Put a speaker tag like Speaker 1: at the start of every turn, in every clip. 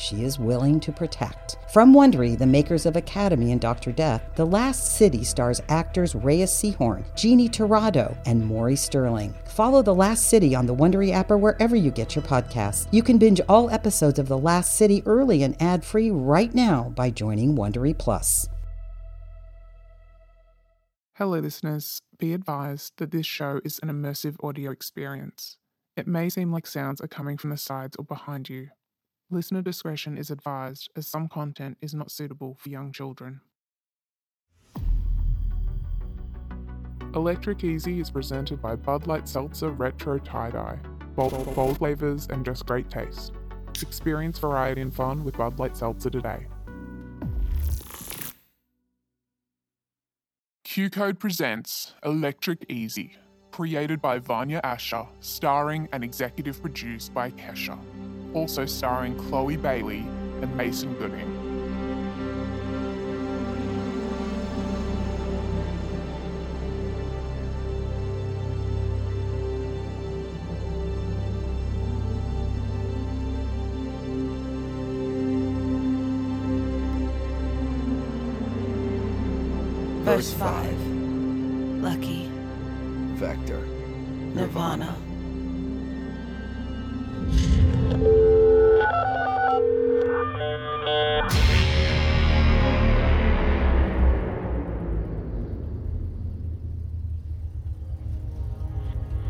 Speaker 1: she is willing to protect. From Wondery, the makers of Academy and Dr. Death, The Last City stars actors Reyes Sehorn, Jeannie Torrado, and Maury Sterling. Follow The Last City on the Wondery app or wherever you get your podcasts. You can binge all episodes of The Last City early and ad-free right now by joining Wondery Plus.
Speaker 2: Hello, listeners. Be advised that this show is an immersive audio experience. It may seem like sounds are coming from the sides or behind you. Listener discretion is advised as some content is not suitable for young children. Electric Easy is presented by Bud Light Seltzer Retro Tie Dye. Bold, bold flavors and just great taste. Experience variety and fun with Bud Light Seltzer today. QCODE presents Electric Easy, created by Vanya Asher, starring and executive produced by Kesha also starring Chloe Bailey and Mason Gooding.
Speaker 3: Verse 5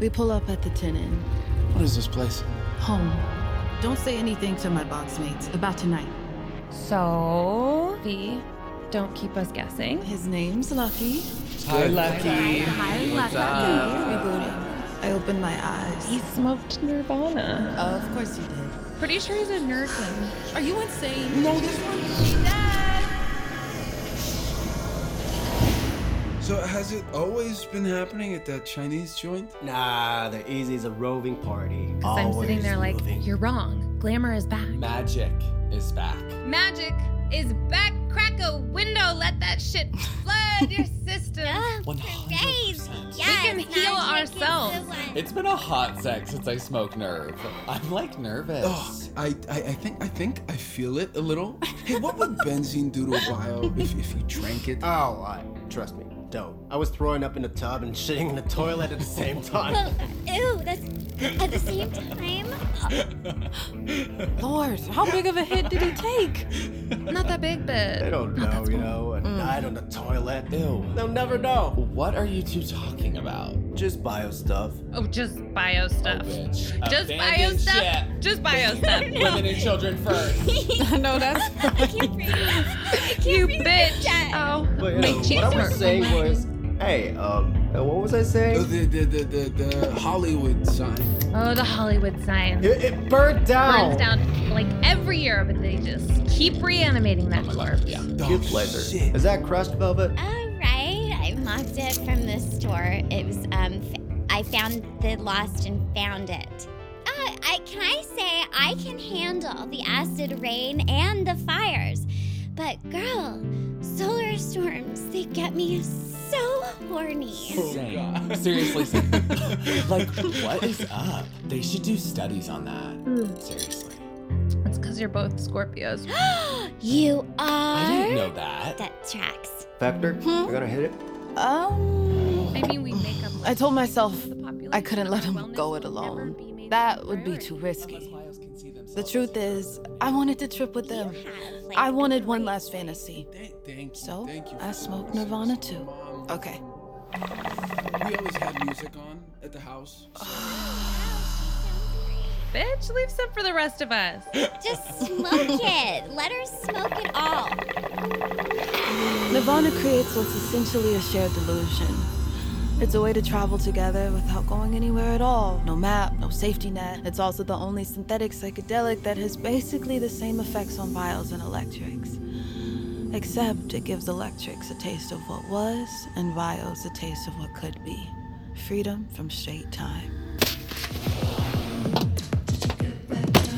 Speaker 3: We pull up at the Tin Inn.
Speaker 4: What is this place?
Speaker 3: Home. Don't say anything to my boxmates about tonight.
Speaker 5: So, V, don't keep us guessing.
Speaker 3: His name's Lucky.
Speaker 4: Hi, Lucky.
Speaker 5: Hi,
Speaker 4: What's up?
Speaker 3: Rebooting. I opened my eyes.
Speaker 5: He smoked Nirvana.
Speaker 3: of course he did.
Speaker 5: Pretty sure he's a nerd
Speaker 3: Are you insane? No, this one.
Speaker 4: So has it always been happening at that Chinese joint?
Speaker 6: Nah, the Easy's a roving party.
Speaker 5: Because I'm sitting there like,
Speaker 6: moving.
Speaker 5: you're wrong. Glamour is back.
Speaker 7: Magic is back.
Speaker 8: Magic is back. Crack a window. Let that shit flood your system.
Speaker 7: One hundred percent.
Speaker 8: we can heal ourselves.
Speaker 7: It's been a hot sec since I smoked Nerve. I'm like nervous.
Speaker 4: Oh, I, I, I think I think I feel it a little. Hey, what would benzene do to a bio if, if you drank it?
Speaker 6: Oh, I trust me. Don't. I was throwing up in the tub and shitting in the toilet at the same time.
Speaker 9: Ew, that's at the same time.
Speaker 3: Lord, how big of a hit did he take?
Speaker 5: Not that big, but.
Speaker 6: they don't
Speaker 5: Oh,
Speaker 6: know, you know, a night on the toilet.
Speaker 7: Ew.
Speaker 6: They'll never know.
Speaker 7: What are you two talking about?
Speaker 6: Just bio stuff.
Speaker 8: Oh, just bio stuff.
Speaker 7: Bitch.
Speaker 8: Just bio
Speaker 7: Abandon
Speaker 8: stuff.
Speaker 7: shit.
Speaker 8: Just bio stuff.
Speaker 7: Women and children first.
Speaker 3: no, that's.
Speaker 9: I can't breathe. I can't
Speaker 8: you
Speaker 9: breathe.
Speaker 8: bitch.
Speaker 9: Jack.
Speaker 8: Oh,
Speaker 6: But
Speaker 8: my
Speaker 6: uh,
Speaker 8: cheeks
Speaker 6: what I was saying was, hey, um, uh, what was I saying?
Speaker 4: the, the, the, the, the Hollywood sign.
Speaker 8: Oh, the Hollywood sign.
Speaker 6: It, it burnt down.
Speaker 8: Burns down like every year, but they just keep reanimating that floor.
Speaker 7: Yeah.
Speaker 6: Cute
Speaker 4: Oh,
Speaker 6: blazer.
Speaker 4: shit.
Speaker 6: Is that crushed velvet?
Speaker 9: All right, I mocked it from the store. It was um, f- I found the lost and found it. Uh, I can I say I can handle the acid rain and the fires, but girl, solar storms they get me so horny.
Speaker 7: Same. Seriously, same. like, what is up? They should do studies on that. Seriously.
Speaker 8: It's because you're both Scorpios.
Speaker 9: you are.
Speaker 7: I didn't know that.
Speaker 9: That tracks.
Speaker 6: Vector, you're gonna hit it?
Speaker 3: Um.
Speaker 8: I mean, we make up.
Speaker 3: I told myself I couldn't let him go it alone. That would be too risky.
Speaker 7: Bios can see themselves
Speaker 3: The truth is, I wanted to trip with them.
Speaker 9: You have, like,
Speaker 3: I
Speaker 9: a
Speaker 3: wanted one last fantasy.
Speaker 4: Thank, thank you.
Speaker 3: So, I smoked Nirvana too.
Speaker 4: Mom,
Speaker 3: Okay.
Speaker 4: We always had music on at the house. so-
Speaker 8: Bitch, leave some for the rest of us.
Speaker 9: Just smoke it. Let her smoke it all.
Speaker 3: Nirvana creates what's essentially a shared delusion. It's a way to travel together without going anywhere at all. No map, no safety net. It's also the only synthetic psychedelic that has basically the same effects on bios and electrics. Except it gives electrics a taste of what was, and bios a taste of what could be. Freedom from straight time.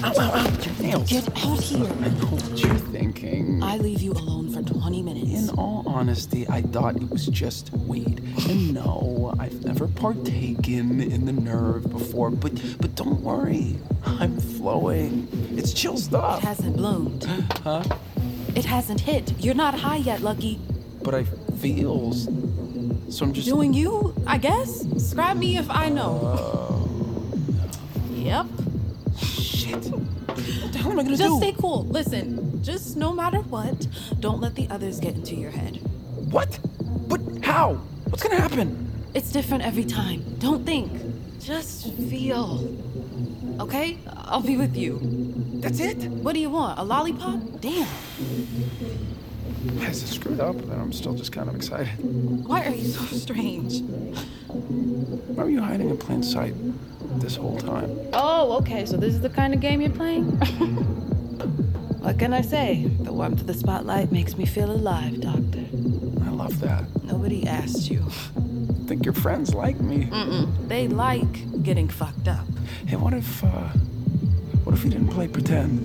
Speaker 4: Ow, ow, ow, your nails.
Speaker 3: Get out here.
Speaker 4: I know what you're thinking.
Speaker 3: I leave you alone for 20 minutes.
Speaker 4: In all honesty, I thought it was just weed. And no, I've never partaken in the nerve before, but but don't worry. I'm flowing. It's chill stuff.
Speaker 3: It hasn't bloomed.
Speaker 4: Huh?
Speaker 3: It hasn't hit. You're not high yet, Lucky.
Speaker 4: But I feel. So I'm just
Speaker 3: Doing you, I guess? Scrap me if I know. Uh, yep.
Speaker 4: shit. What the hell am I gonna
Speaker 3: Just
Speaker 4: do?
Speaker 3: Just stay cool. Listen, just no matter what, don't let the others get into your head.
Speaker 4: What? But how? What's gonna happen?
Speaker 3: It's different every time. Don't think. Just feel. Okay? I'll be with you.
Speaker 4: That's it?
Speaker 3: What do you want? A lollipop? Damn.
Speaker 4: Is it screwed up? But I'm still just kind of excited.
Speaker 3: Why are you so strange?
Speaker 4: Why were you hiding in plain sight this whole time?
Speaker 3: Oh, okay, so this is the kind of game you're playing? what can I say? The warmth of the spotlight makes me feel alive, Doctor.
Speaker 4: I love that.
Speaker 3: Nobody asked you.
Speaker 4: Think your friends like me.
Speaker 3: Mm-mm. They like getting fucked up.
Speaker 4: Hey, what if, uh, what if we didn't play pretend?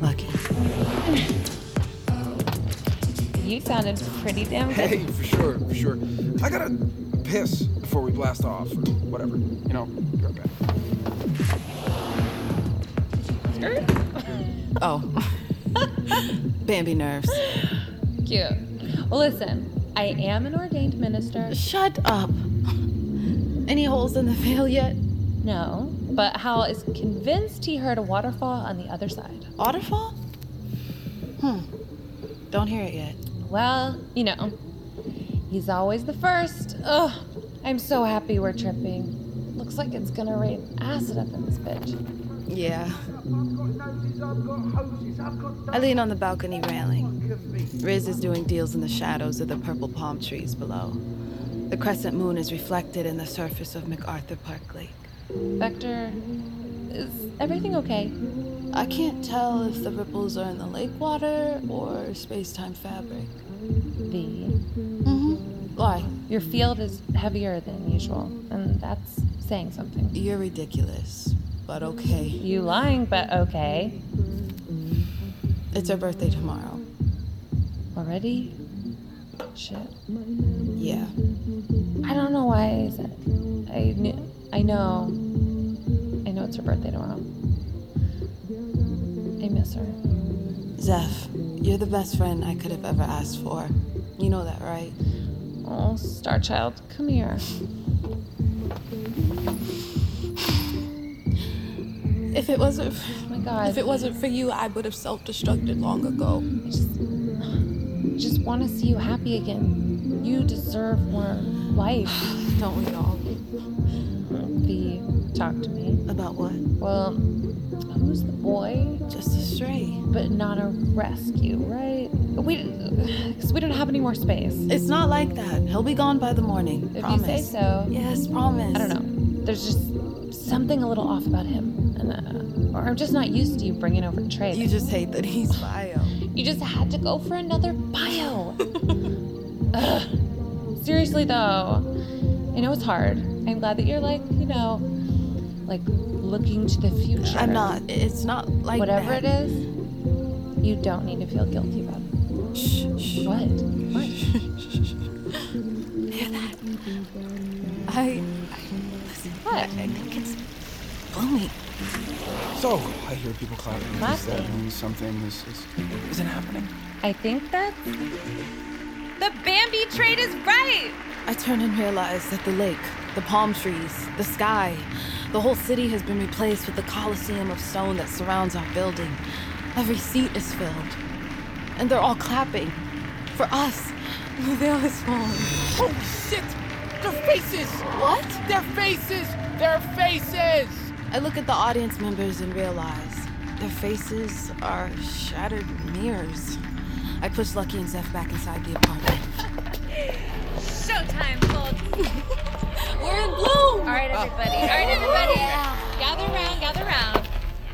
Speaker 3: Lucky.
Speaker 5: You sounded pretty damn good.
Speaker 4: Hey, for sure, for sure. I gotta piss before we blast off, or whatever. You know, be right back.
Speaker 3: Oh. Bambi nerves.
Speaker 5: Cute. Well, listen, I am an ordained minister.
Speaker 3: Shut up. Any holes in the veil yet?
Speaker 5: No, but Hal is convinced he heard a waterfall on the other side.
Speaker 3: Waterfall? Hmm. Don't hear it yet.
Speaker 5: Well, you know, he's always the first. Ugh, I'm so happy we're tripping. Looks like it's gonna rain acid up in this bitch.
Speaker 3: Yeah. I lean on the balcony railing. Riz is doing deals in the shadows of the purple palm trees below. The crescent moon is reflected in the surface of MacArthur Park Lake.
Speaker 5: Vector, is everything okay?
Speaker 3: I can't tell if the ripples are in the lake water or space time fabric.
Speaker 5: V.
Speaker 3: Mm-hmm. Why?
Speaker 5: Your field is heavier than usual, and that's saying something.
Speaker 3: You're ridiculous, but okay.
Speaker 5: You lying, but okay.
Speaker 3: It's her birthday tomorrow.
Speaker 5: Already? Shit.
Speaker 3: Yeah.
Speaker 5: I don't know why I said. I knew. I know. I it's her birthday tomorrow. I miss her.
Speaker 3: Zeph, you're the best friend I could have ever asked for. You know that, right?
Speaker 5: Oh, Star Child, come here.
Speaker 3: If it wasn't,
Speaker 5: Oh my God.
Speaker 3: if it wasn't for you, I would have self-destructed long ago.
Speaker 5: I just, I just want to see you happy again. You deserve more life.
Speaker 3: Don't we all?
Speaker 5: V, talk to me.
Speaker 3: About what?
Speaker 5: Well, who's the boy?
Speaker 3: Just a stray.
Speaker 5: But not a rescue, right? We, because we don't have any more space.
Speaker 3: It's not like that. He'll be gone by the morning.
Speaker 5: If
Speaker 3: promise.
Speaker 5: you say so.
Speaker 3: Yes, promise.
Speaker 5: I don't know. There's just something a little off about him, and uh, or I'm just not used to you bringing over trade.
Speaker 3: You just hate that he's bio.
Speaker 5: You just had to go for another bio. Seriously though, I know it's hard. I'm glad that you're like, you know, like looking to the future.
Speaker 3: I'm not. It's not like
Speaker 5: Whatever
Speaker 3: that.
Speaker 5: it is, you don't need to feel guilty about it.
Speaker 3: Shh, shh.
Speaker 5: What? What?
Speaker 3: Hear that? I. I listen.
Speaker 5: What?
Speaker 3: I think it's blooming.
Speaker 4: So, I hear people clapping. Does that
Speaker 5: Clapping?
Speaker 4: mean something is, is, is it happening?
Speaker 5: I think that the Bambi trade is right.
Speaker 3: I turn and realize that the lake, the palm trees, the sky, the whole city has been replaced with the coliseum of stone that surrounds our building. Every seat is filled. And they're all clapping. For us. The veil is falling.
Speaker 10: Oh shit! Their faces!
Speaker 3: What?
Speaker 10: Their faces! Their faces!
Speaker 3: I look at the audience members and realize their faces are shattered mirrors. I push Lucky and Zeph back inside the apartment.
Speaker 8: Showtime, folks.
Speaker 3: We're in bloom.
Speaker 8: All right, everybody. All right, everybody. Gather around, gather around.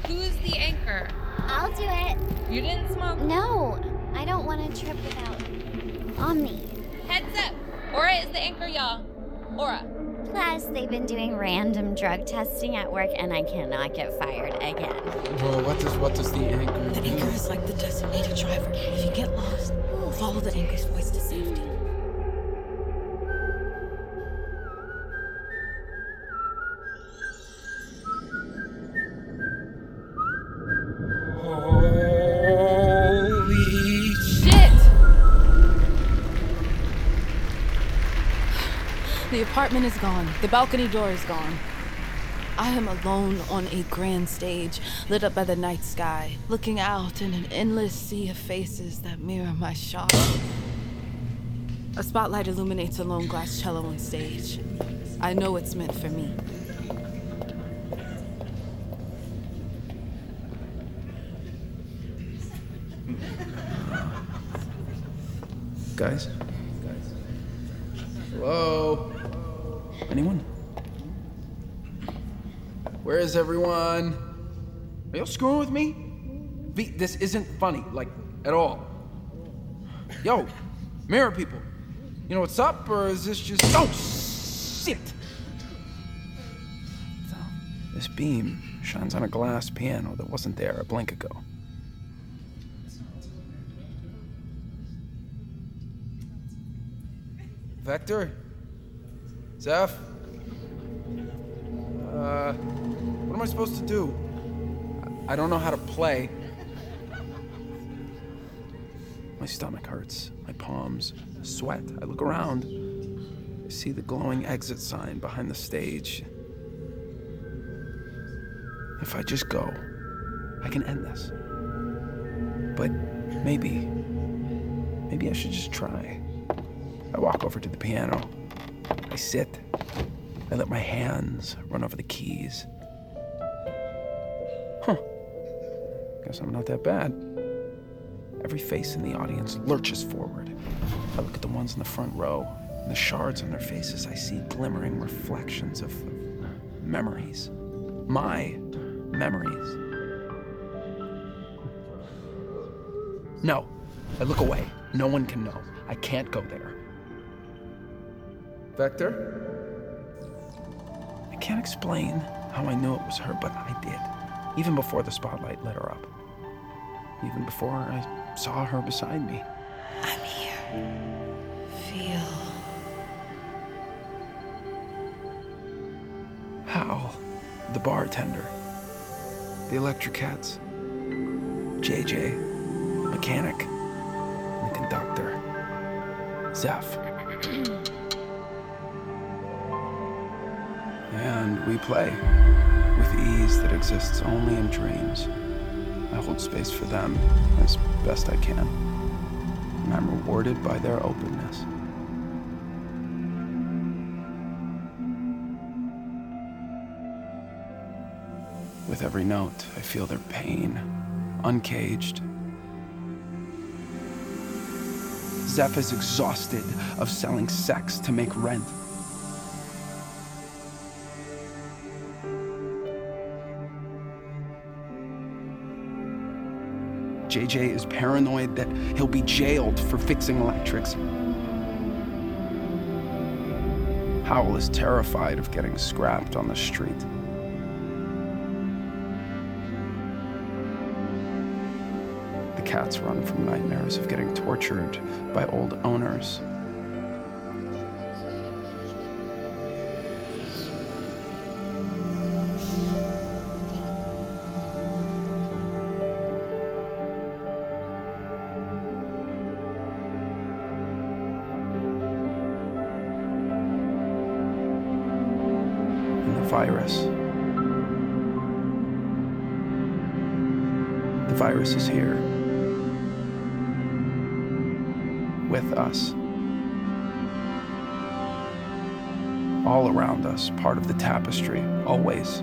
Speaker 8: Who's the anchor?
Speaker 9: I'll do it.
Speaker 8: You didn't smoke?
Speaker 9: No, I don't want to trip without Omni.
Speaker 8: Heads up. Aura is the anchor, y'all. Aura.
Speaker 9: Plus, they've been doing random drug testing at work, and I cannot get fired again.
Speaker 7: Well, what does what does the anchor?
Speaker 3: The anchor is like the designated driver. If you get lost, follow the anchor's voice to safety. The apartment is gone. The balcony door is gone. I am alone on a grand stage, lit up by the night sky, looking out in an endless sea of faces that mirror my shot. A spotlight illuminates a lone glass cello on stage. I know it's meant for me.
Speaker 4: Guys? Hello? Anyone? Where is everyone? Are y'all screwing with me? V, this isn't funny, like, at all. Yo, mirror people. You know what's up, or is this just. Oh, shit! This beam shines on a glass piano that wasn't there a blink ago. Vector? Zeph? Uh, what am I supposed to do? I I don't know how to play. My stomach hurts, my palms sweat. I look around. I see the glowing exit sign behind the stage. If I just go, I can end this. But maybe, maybe I should just try. I walk over to the piano. I sit. I let my hands run over the keys. Huh. Guess I'm not that bad. Every face in the audience lurches forward. I look at the ones in the front row, and the shards on their faces I see glimmering reflections of memories. My memories. No. I look away. No one can know. I can't go there. Vector? I can't explain how I knew it was her, but I did. Even before the spotlight lit her up. Even before I saw her beside me.
Speaker 3: I'm here. Feel.
Speaker 4: How? the bartender, the electric cats, JJ, the mechanic, the conductor, Zeph. and we play with ease that exists only in dreams. I hold space for them as best I can, and I'm rewarded by their openness. With every note, I feel their pain, uncaged. Zeph is exhausted of selling sex to make rent. JJ is paranoid that he'll be jailed for fixing electrics. Hal is terrified of getting scrapped on the street. The cats run from nightmares of getting tortured by old owners. Is here. With us. All around us, part of the tapestry, always.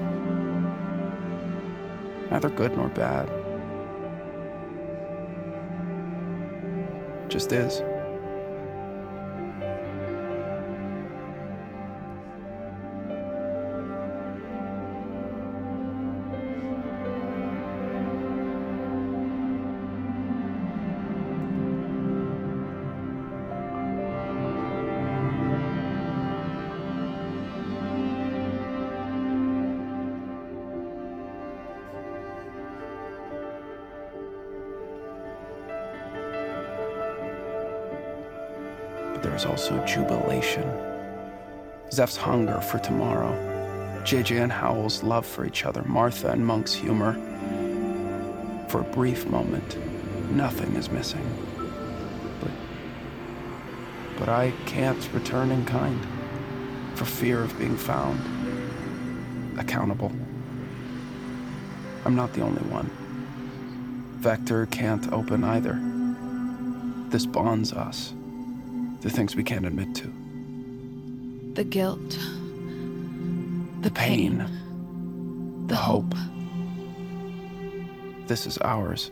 Speaker 4: Neither good nor bad. Just is. Is also jubilation. Zeph's hunger for tomorrow, JJ and Hal's love for each other, Martha and Monk's humor. For a brief moment, nothing is missing. But, but I can't return in kind for fear of being found accountable. I'm not the only one. Vector can't open either. This bonds us. The things we can't admit to.
Speaker 3: The guilt. The
Speaker 4: pain.
Speaker 3: pain.
Speaker 4: The hope. This is ours.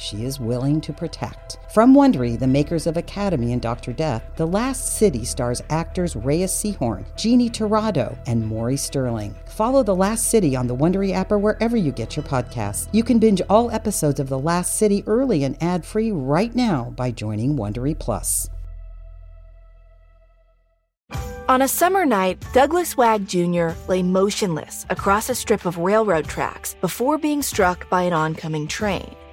Speaker 1: she is willing to protect. From Wondery, the makers of Academy and Dr. Death, The Last City stars actors Reyes Sehorn, Jeannie Torrado, and Maury Sterling. Follow The Last City on the Wondery app or wherever you get your podcasts. You can binge all episodes of The Last City early and ad-free right now by joining Wondery Plus.
Speaker 11: On a summer night, Douglas Wag Jr. lay motionless across a strip of railroad tracks before being struck by an oncoming train.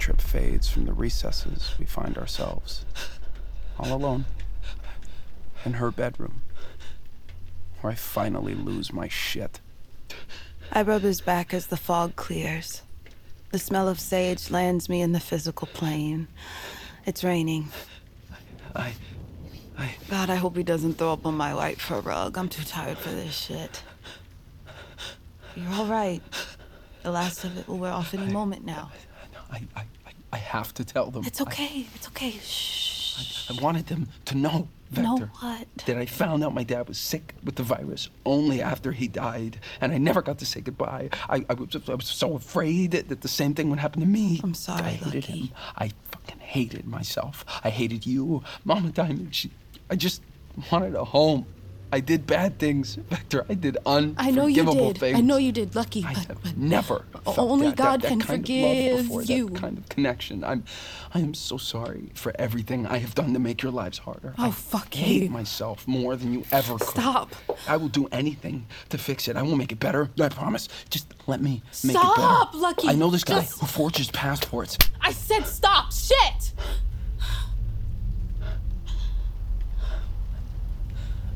Speaker 4: Trip fades from the recesses, we find ourselves all alone in her bedroom, where I finally lose my shit.
Speaker 3: I rub his back as the fog clears. The smell of sage lands me in the physical plane. It's raining.
Speaker 4: I. I.
Speaker 3: God, I hope he doesn't throw up on my white fur rug. I'm too tired for this shit. You're all right. The last of it will wear off any moment now.
Speaker 4: I, I, I- I have to tell them.
Speaker 3: It's okay. It's okay. Shh.
Speaker 4: I, I wanted them to know, Vector.
Speaker 3: Know what?
Speaker 4: That I found out my dad was sick with the virus only after he died, and I never got to say goodbye. I, I, was, I was so afraid that, that the same thing would happen to me.
Speaker 3: I'm sorry,
Speaker 4: I hated
Speaker 3: Lucky.
Speaker 4: him. I fucking hated myself. I hated you, Mama Diamond. She, I just wanted a home. I did bad things, Vector. I did unforgivable
Speaker 12: I know you did.
Speaker 4: things.
Speaker 12: I know you did, Lucky.
Speaker 4: I
Speaker 12: but, but
Speaker 4: never.
Speaker 12: only
Speaker 4: that- that-
Speaker 12: God
Speaker 4: that
Speaker 12: can
Speaker 4: of love
Speaker 12: forgive
Speaker 4: before,
Speaker 12: you.
Speaker 4: That kind of connection. I'm, I am so sorry for everything I have done to make your lives harder.
Speaker 12: Oh,
Speaker 4: I
Speaker 12: fuck
Speaker 4: hate
Speaker 12: you.
Speaker 4: myself more than you ever could.
Speaker 12: Stop.
Speaker 4: I will do anything to fix it. I will make it better. I promise. Just let me make it better. Stop.
Speaker 12: Lucky.
Speaker 4: I know this guy
Speaker 12: Just-
Speaker 4: who forges passports.
Speaker 12: I said stop. Shit.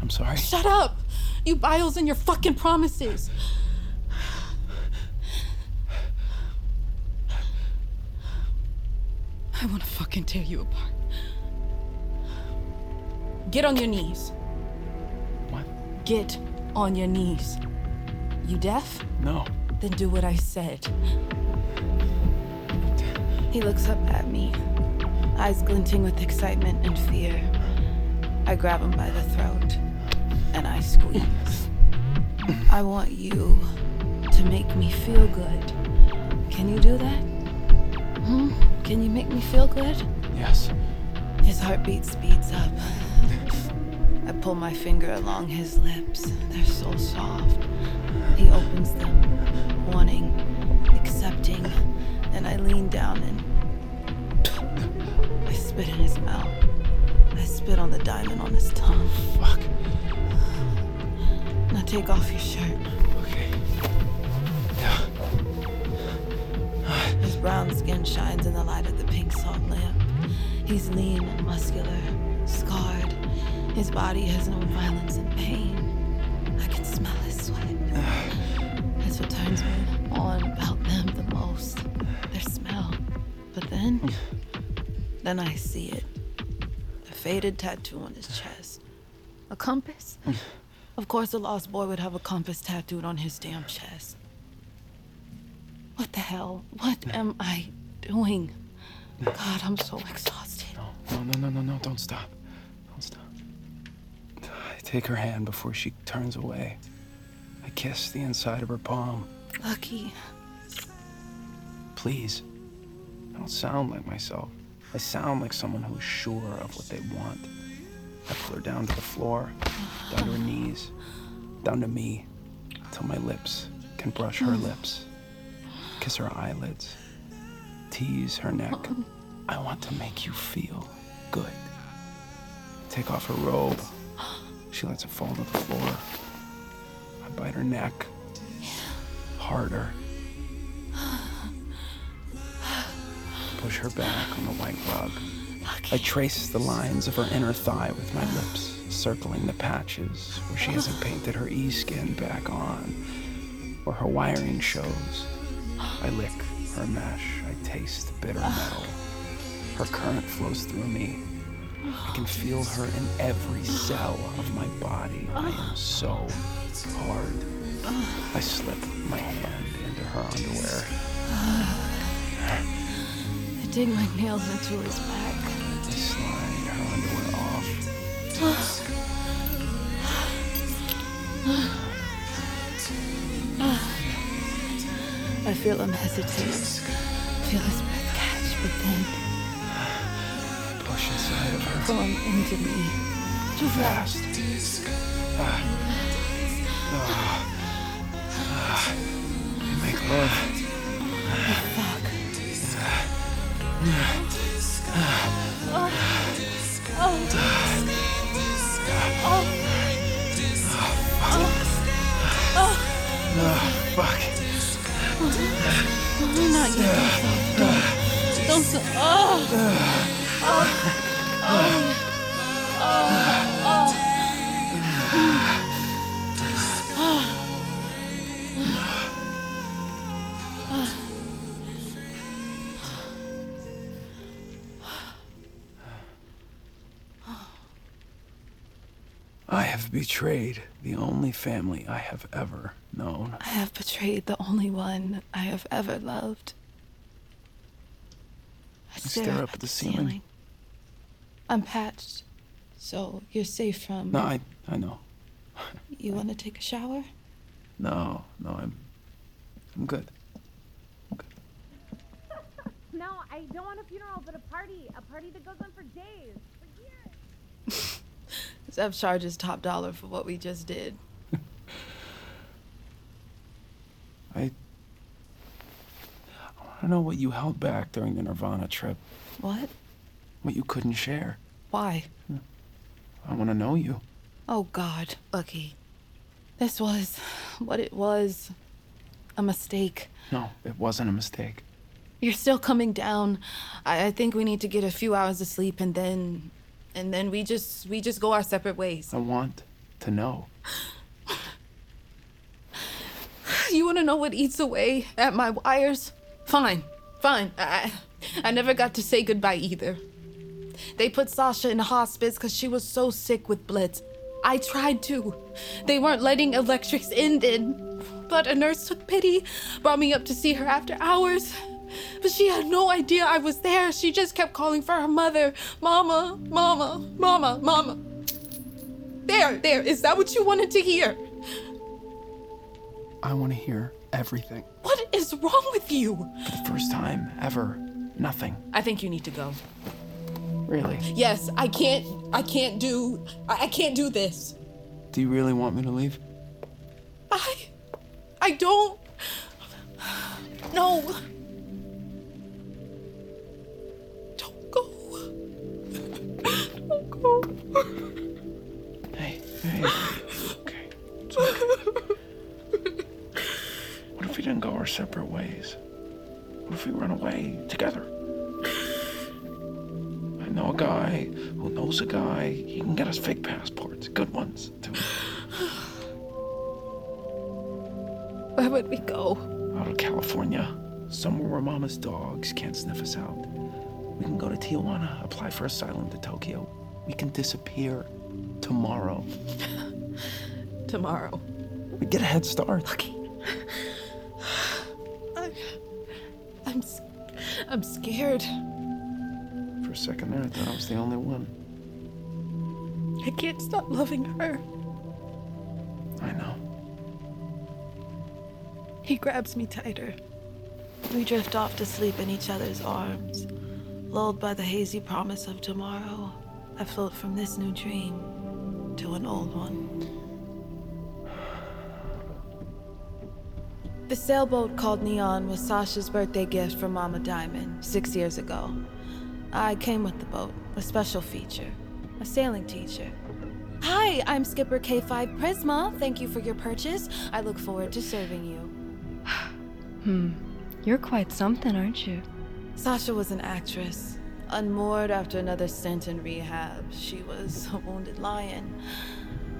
Speaker 4: I'm sorry.
Speaker 12: Shut up. You bios and your fucking promises. I want to fucking tear you apart. Get on your knees.
Speaker 4: What?
Speaker 12: Get on your knees. You deaf?
Speaker 4: No.
Speaker 12: Then do what I said.
Speaker 3: He looks up at me, eyes glinting with excitement and fear. I grab him by the throat and I squeeze. I want you to make me feel good. Can you do that? Hmm? Can you make me feel good?
Speaker 4: Yes.
Speaker 3: His heartbeat speeds up. I pull my finger along his lips. They're so soft. He opens them, wanting, accepting, and I lean down and I spit in his mouth. I spit on the diamond on his tongue.
Speaker 4: Fuck
Speaker 3: take off your shirt.
Speaker 4: Okay.
Speaker 3: His brown skin shines in the light of the pink salt lamp. He's lean and muscular, scarred. His body has known violence and pain. I can smell his sweat. That's what turns me on about them the most their smell. But then, then I see it a faded tattoo on his chest, a compass. Of course, a lost boy would have a compass tattooed on his damn chest. What the hell? What am I doing? God, I'm so exhausted.
Speaker 4: No, no, no, no, no, don't stop. Don't stop. I take her hand before she turns away. I kiss the inside of her palm.
Speaker 3: Lucky.
Speaker 4: Please. I don't sound like myself. I sound like someone who's sure of what they want. I pull her down to the floor, down to her knees, down to me, till my lips can brush her lips, kiss her eyelids, tease her neck. I want to make you feel good. Take off her robe. She lets it fall to the floor. I bite her neck. Harder. Push her back on the white rug. I trace the lines of her inner thigh with my lips, circling the patches where she hasn't painted her E skin back on, where her wiring shows. I lick her mesh. I taste bitter metal. Her current flows through me. I can feel her in every cell of my body. I am so hard. I slip my hand into her underwear.
Speaker 3: I dig my nails into his back.
Speaker 4: I slide her underwear off.
Speaker 3: feel him hesitate. Feel his breath catch, but then
Speaker 4: Push inside of her.
Speaker 3: come into me.
Speaker 4: Too fast. Ah. Ah. Ah. We make love.
Speaker 3: Fuck.
Speaker 4: Ah, fuck.
Speaker 3: Not yet. Don't. Don't. Don't. Oh. Oh. oh. oh. oh.
Speaker 4: I have betrayed the only family I have ever known.
Speaker 3: I have betrayed the only one I have ever loved. I
Speaker 4: stare up at the ceiling.
Speaker 3: I'm patched, so you're safe from.
Speaker 4: No, I, I know.
Speaker 3: You want to take a shower?
Speaker 4: No, no, I'm, I'm good.
Speaker 8: No, I don't want a funeral, but a party. A party that goes on for days. For years.
Speaker 3: Zeph charges top dollar for what we just did.
Speaker 4: I, I want to know what you held back during the Nirvana trip.
Speaker 3: What?
Speaker 4: What you couldn't share.
Speaker 3: Why?
Speaker 4: I want to know you.
Speaker 3: Oh God, Lucky. This was what it was. A mistake.
Speaker 4: No, it wasn't a mistake.
Speaker 3: You're still coming down. I, I think we need to get a few hours of sleep and then and then we just we just go our separate ways.
Speaker 4: I want to know.
Speaker 3: You wanna know what eats away at my wires? Fine, fine. I I never got to say goodbye either. They put Sasha in hospice because she was so sick with blitz. I tried to. They weren't letting electrics in then. But a nurse took pity, brought me up to see her after hours. But she had no idea I was there. She just kept calling for her mother. Mama, mama, mama, mama. There, there. Is that what you wanted to hear?
Speaker 4: I want to hear everything.
Speaker 3: What is wrong with you?
Speaker 4: For the first time ever, nothing.
Speaker 3: I think you need to go.
Speaker 4: Really?
Speaker 3: Yes, I can't. I can't do. I I can't do this.
Speaker 4: Do you really want me to leave?
Speaker 3: I. I don't. No.
Speaker 4: Hey, hey. Okay. It's okay. What if we didn't go our separate ways? What if we run away together? I know a guy who knows a guy. He can get us fake passports, good ones, too.
Speaker 3: Where would we go?
Speaker 4: Out of California, somewhere where mama's dogs can't sniff us out. We can go to Tijuana, apply for asylum to Tokyo. We can disappear tomorrow.
Speaker 3: Tomorrow.
Speaker 4: We get a head start.
Speaker 3: Lucky. I, I'm, I'm scared.
Speaker 4: For a second there, I thought I was the only one.
Speaker 3: I can't stop loving her.
Speaker 4: I know.
Speaker 3: He grabs me tighter. We drift off to sleep in each other's arms. Lulled by the hazy promise of tomorrow, I float from this new dream to an old one. The sailboat called Neon was Sasha's birthday gift from Mama Diamond six years ago. I came with the boat, a special feature, a sailing teacher. Hi, I'm Skipper K5 Prisma. Thank you for your purchase. I look forward to serving you.
Speaker 13: Hmm. You're quite something, aren't you?
Speaker 3: Sasha was an actress. Unmoored after another stint in rehab, she was a wounded lion.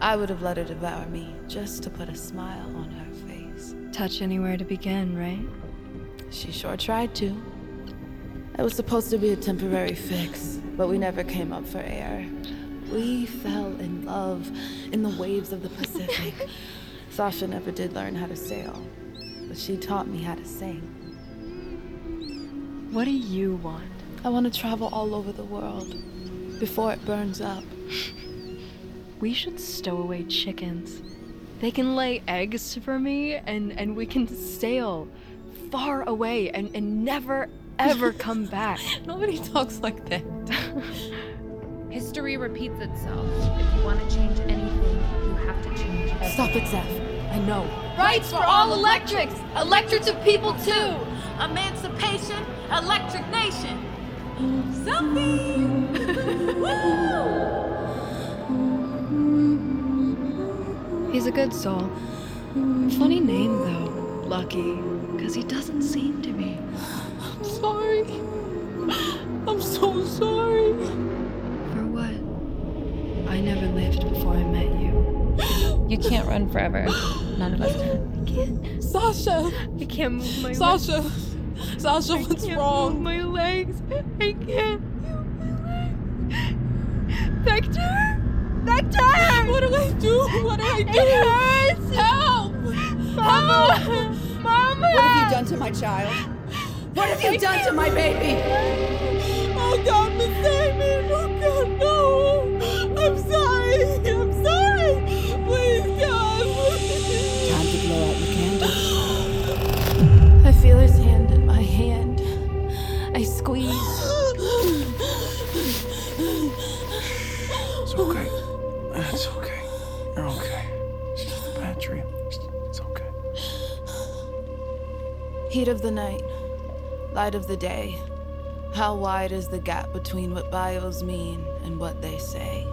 Speaker 3: I would have let her devour me just to put a smile on her face.
Speaker 13: Touch anywhere to begin, right?
Speaker 3: She sure tried to. It was supposed to be a temporary fix, but we never came up for air. We fell in love in the waves of the Pacific. Sasha never did learn how to sail, but she taught me how to sing.
Speaker 13: What do you want?
Speaker 3: I want to travel all over the world before it burns up.
Speaker 13: We should stow away chickens. They can lay eggs for me, and, and we can sail far away and, and never, ever come back.
Speaker 3: Nobody talks like that.
Speaker 8: History repeats itself. If you want to change anything, you have to change it.
Speaker 3: Stop it, Zeph. I know.
Speaker 12: Rights for all electrics! Electrics of people too! Emancipation, electric nation! Something!
Speaker 13: He's a good soul. Funny name, though, Lucky, because he doesn't seem to be.
Speaker 3: I'm sorry. I'm so sorry.
Speaker 13: For what? I never lived before I met you.
Speaker 5: You can't run forever. None of us can.
Speaker 13: I can't.
Speaker 3: Sasha!
Speaker 13: I can't move my
Speaker 3: Sasha! Sasha,
Speaker 13: I
Speaker 3: what's
Speaker 13: can't
Speaker 3: wrong?
Speaker 13: Move my legs. I can't move my legs. Vector! Vector!
Speaker 3: What do I do? What do I do?
Speaker 13: It hurts!
Speaker 3: Help!
Speaker 13: Mama! Mama!
Speaker 14: What have you done to my child? What have you done to my baby?
Speaker 3: Oh God, Miss Amy! Oh God, no! I'm sorry! Heat of the night, light of the day. How wide is the gap between what bios mean and what they say?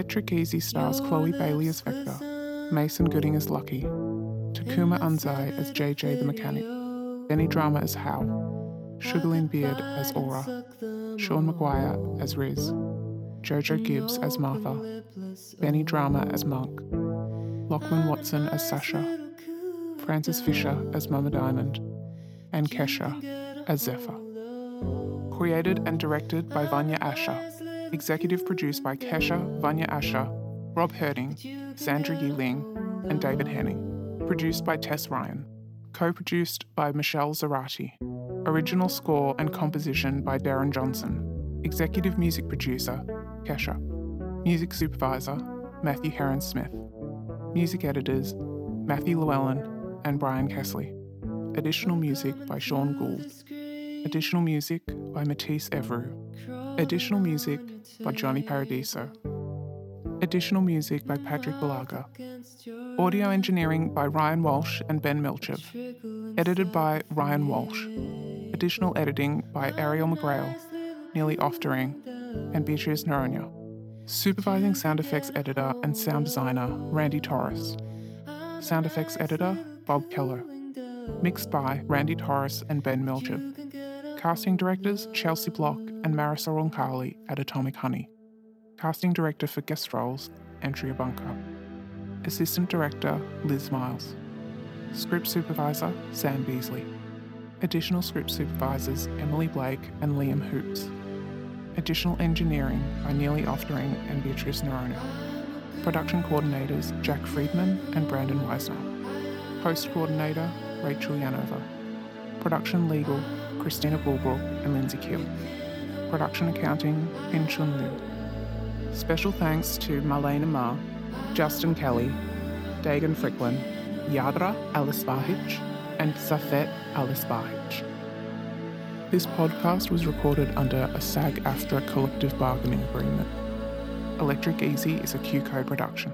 Speaker 2: Electric Easy stars Chloe Bailey as Vector, Mason Gooding as Lucky, Takuma Anzai as JJ the Mechanic, Benny Drama as Hal, Sugarlyn Beard as Aura, Sean Maguire as Riz, Jojo Gibbs as Martha, Benny Drama as Monk, Lachlan Watson as Sasha, Frances Fisher as Mama Diamond, and Kesha as Zephyr. Created and directed by Vanya Asher. Executive produced by Kesha, Vanya Asher, Rob Herting, Sandra Yee Ling, and David Henning. Produced by Tess Ryan. Co produced by Michelle Zarati. Original score and composition by Darren Johnson. Executive music producer, Kesha. Music supervisor, Matthew Heron Smith. Music editors Matthew Llewellyn and Brian Kessley. Additional music by Sean Gould. Additional music by Matisse Evru. Additional music by Johnny Paradiso. Additional music by Patrick Balaga. Audio engineering by Ryan Walsh and Ben Milchev. Edited by Ryan Walsh. Additional editing by Ariel McGrail, Nearly Oftering, and Beatrice Noronha. Supervising sound effects editor and sound designer Randy Torres. Sound effects editor Bob Keller. Mixed by Randy Torres and Ben Milchev. Casting directors Chelsea Block and Marisol Roncalli at Atomic Honey. Casting director for guest roles Andrea Bunker. Assistant director Liz Miles. Script supervisor Sam Beasley. Additional script supervisors Emily Blake and Liam Hoops. Additional engineering by Nearly Oftering and Beatrice Noronha. Production coordinators Jack Friedman and Brandon Weisner. Post coordinator Rachel Yanova. Production legal Christina Bulbrook and Lindsay Keel. Production accounting Bin Chun Liu. Special thanks to Marlena Ma, Justin Kelly, Dagan Fricklin, Yadra Alisbahic, and Safet Alisbahic. This podcast was recorded under a SAG AFTRA collective bargaining agreement. Electric Easy is a QCODE production.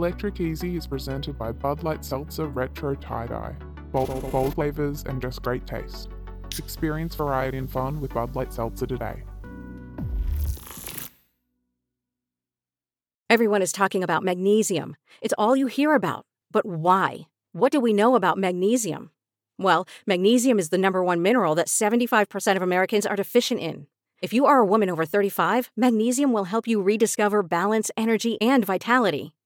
Speaker 2: Electric Easy is presented by Bud Light Seltzer Retro Tie Dye. Bold, bold flavors and just great taste. Experience variety and fun with Bud Light Seltzer today.
Speaker 15: Everyone is talking about magnesium. It's all you hear about. But why? What do we know about magnesium? Well, magnesium is the number one mineral that 75% of Americans are deficient in. If you are a woman over 35, magnesium will help you rediscover balance, energy, and vitality.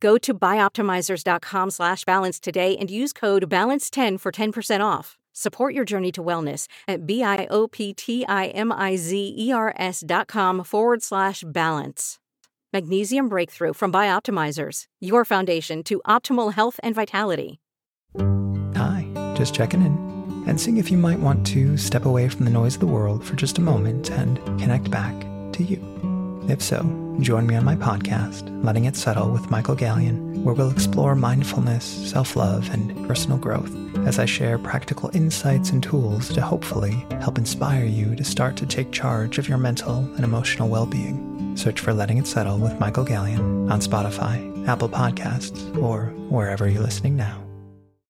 Speaker 15: Go to bioptimizers.com slash balance today and use code BALANCE10 for 10% off. Support your journey to wellness at B-I-O-P-T-I-M-I-Z-E-R-S dot com forward slash balance. Magnesium Breakthrough from Bioptimizers, your foundation to optimal health and vitality.
Speaker 16: Hi, just checking in and seeing if you might want to step away from the noise of the world for just a moment and connect back to you. If so, join me on my podcast, Letting It Settle with Michael Gallion, where we'll explore mindfulness, self love, and personal growth as I share practical insights and tools to hopefully help inspire you to start to take charge of your mental and emotional well being. Search for Letting It Settle with Michael Gallion on Spotify, Apple Podcasts, or wherever you're listening now.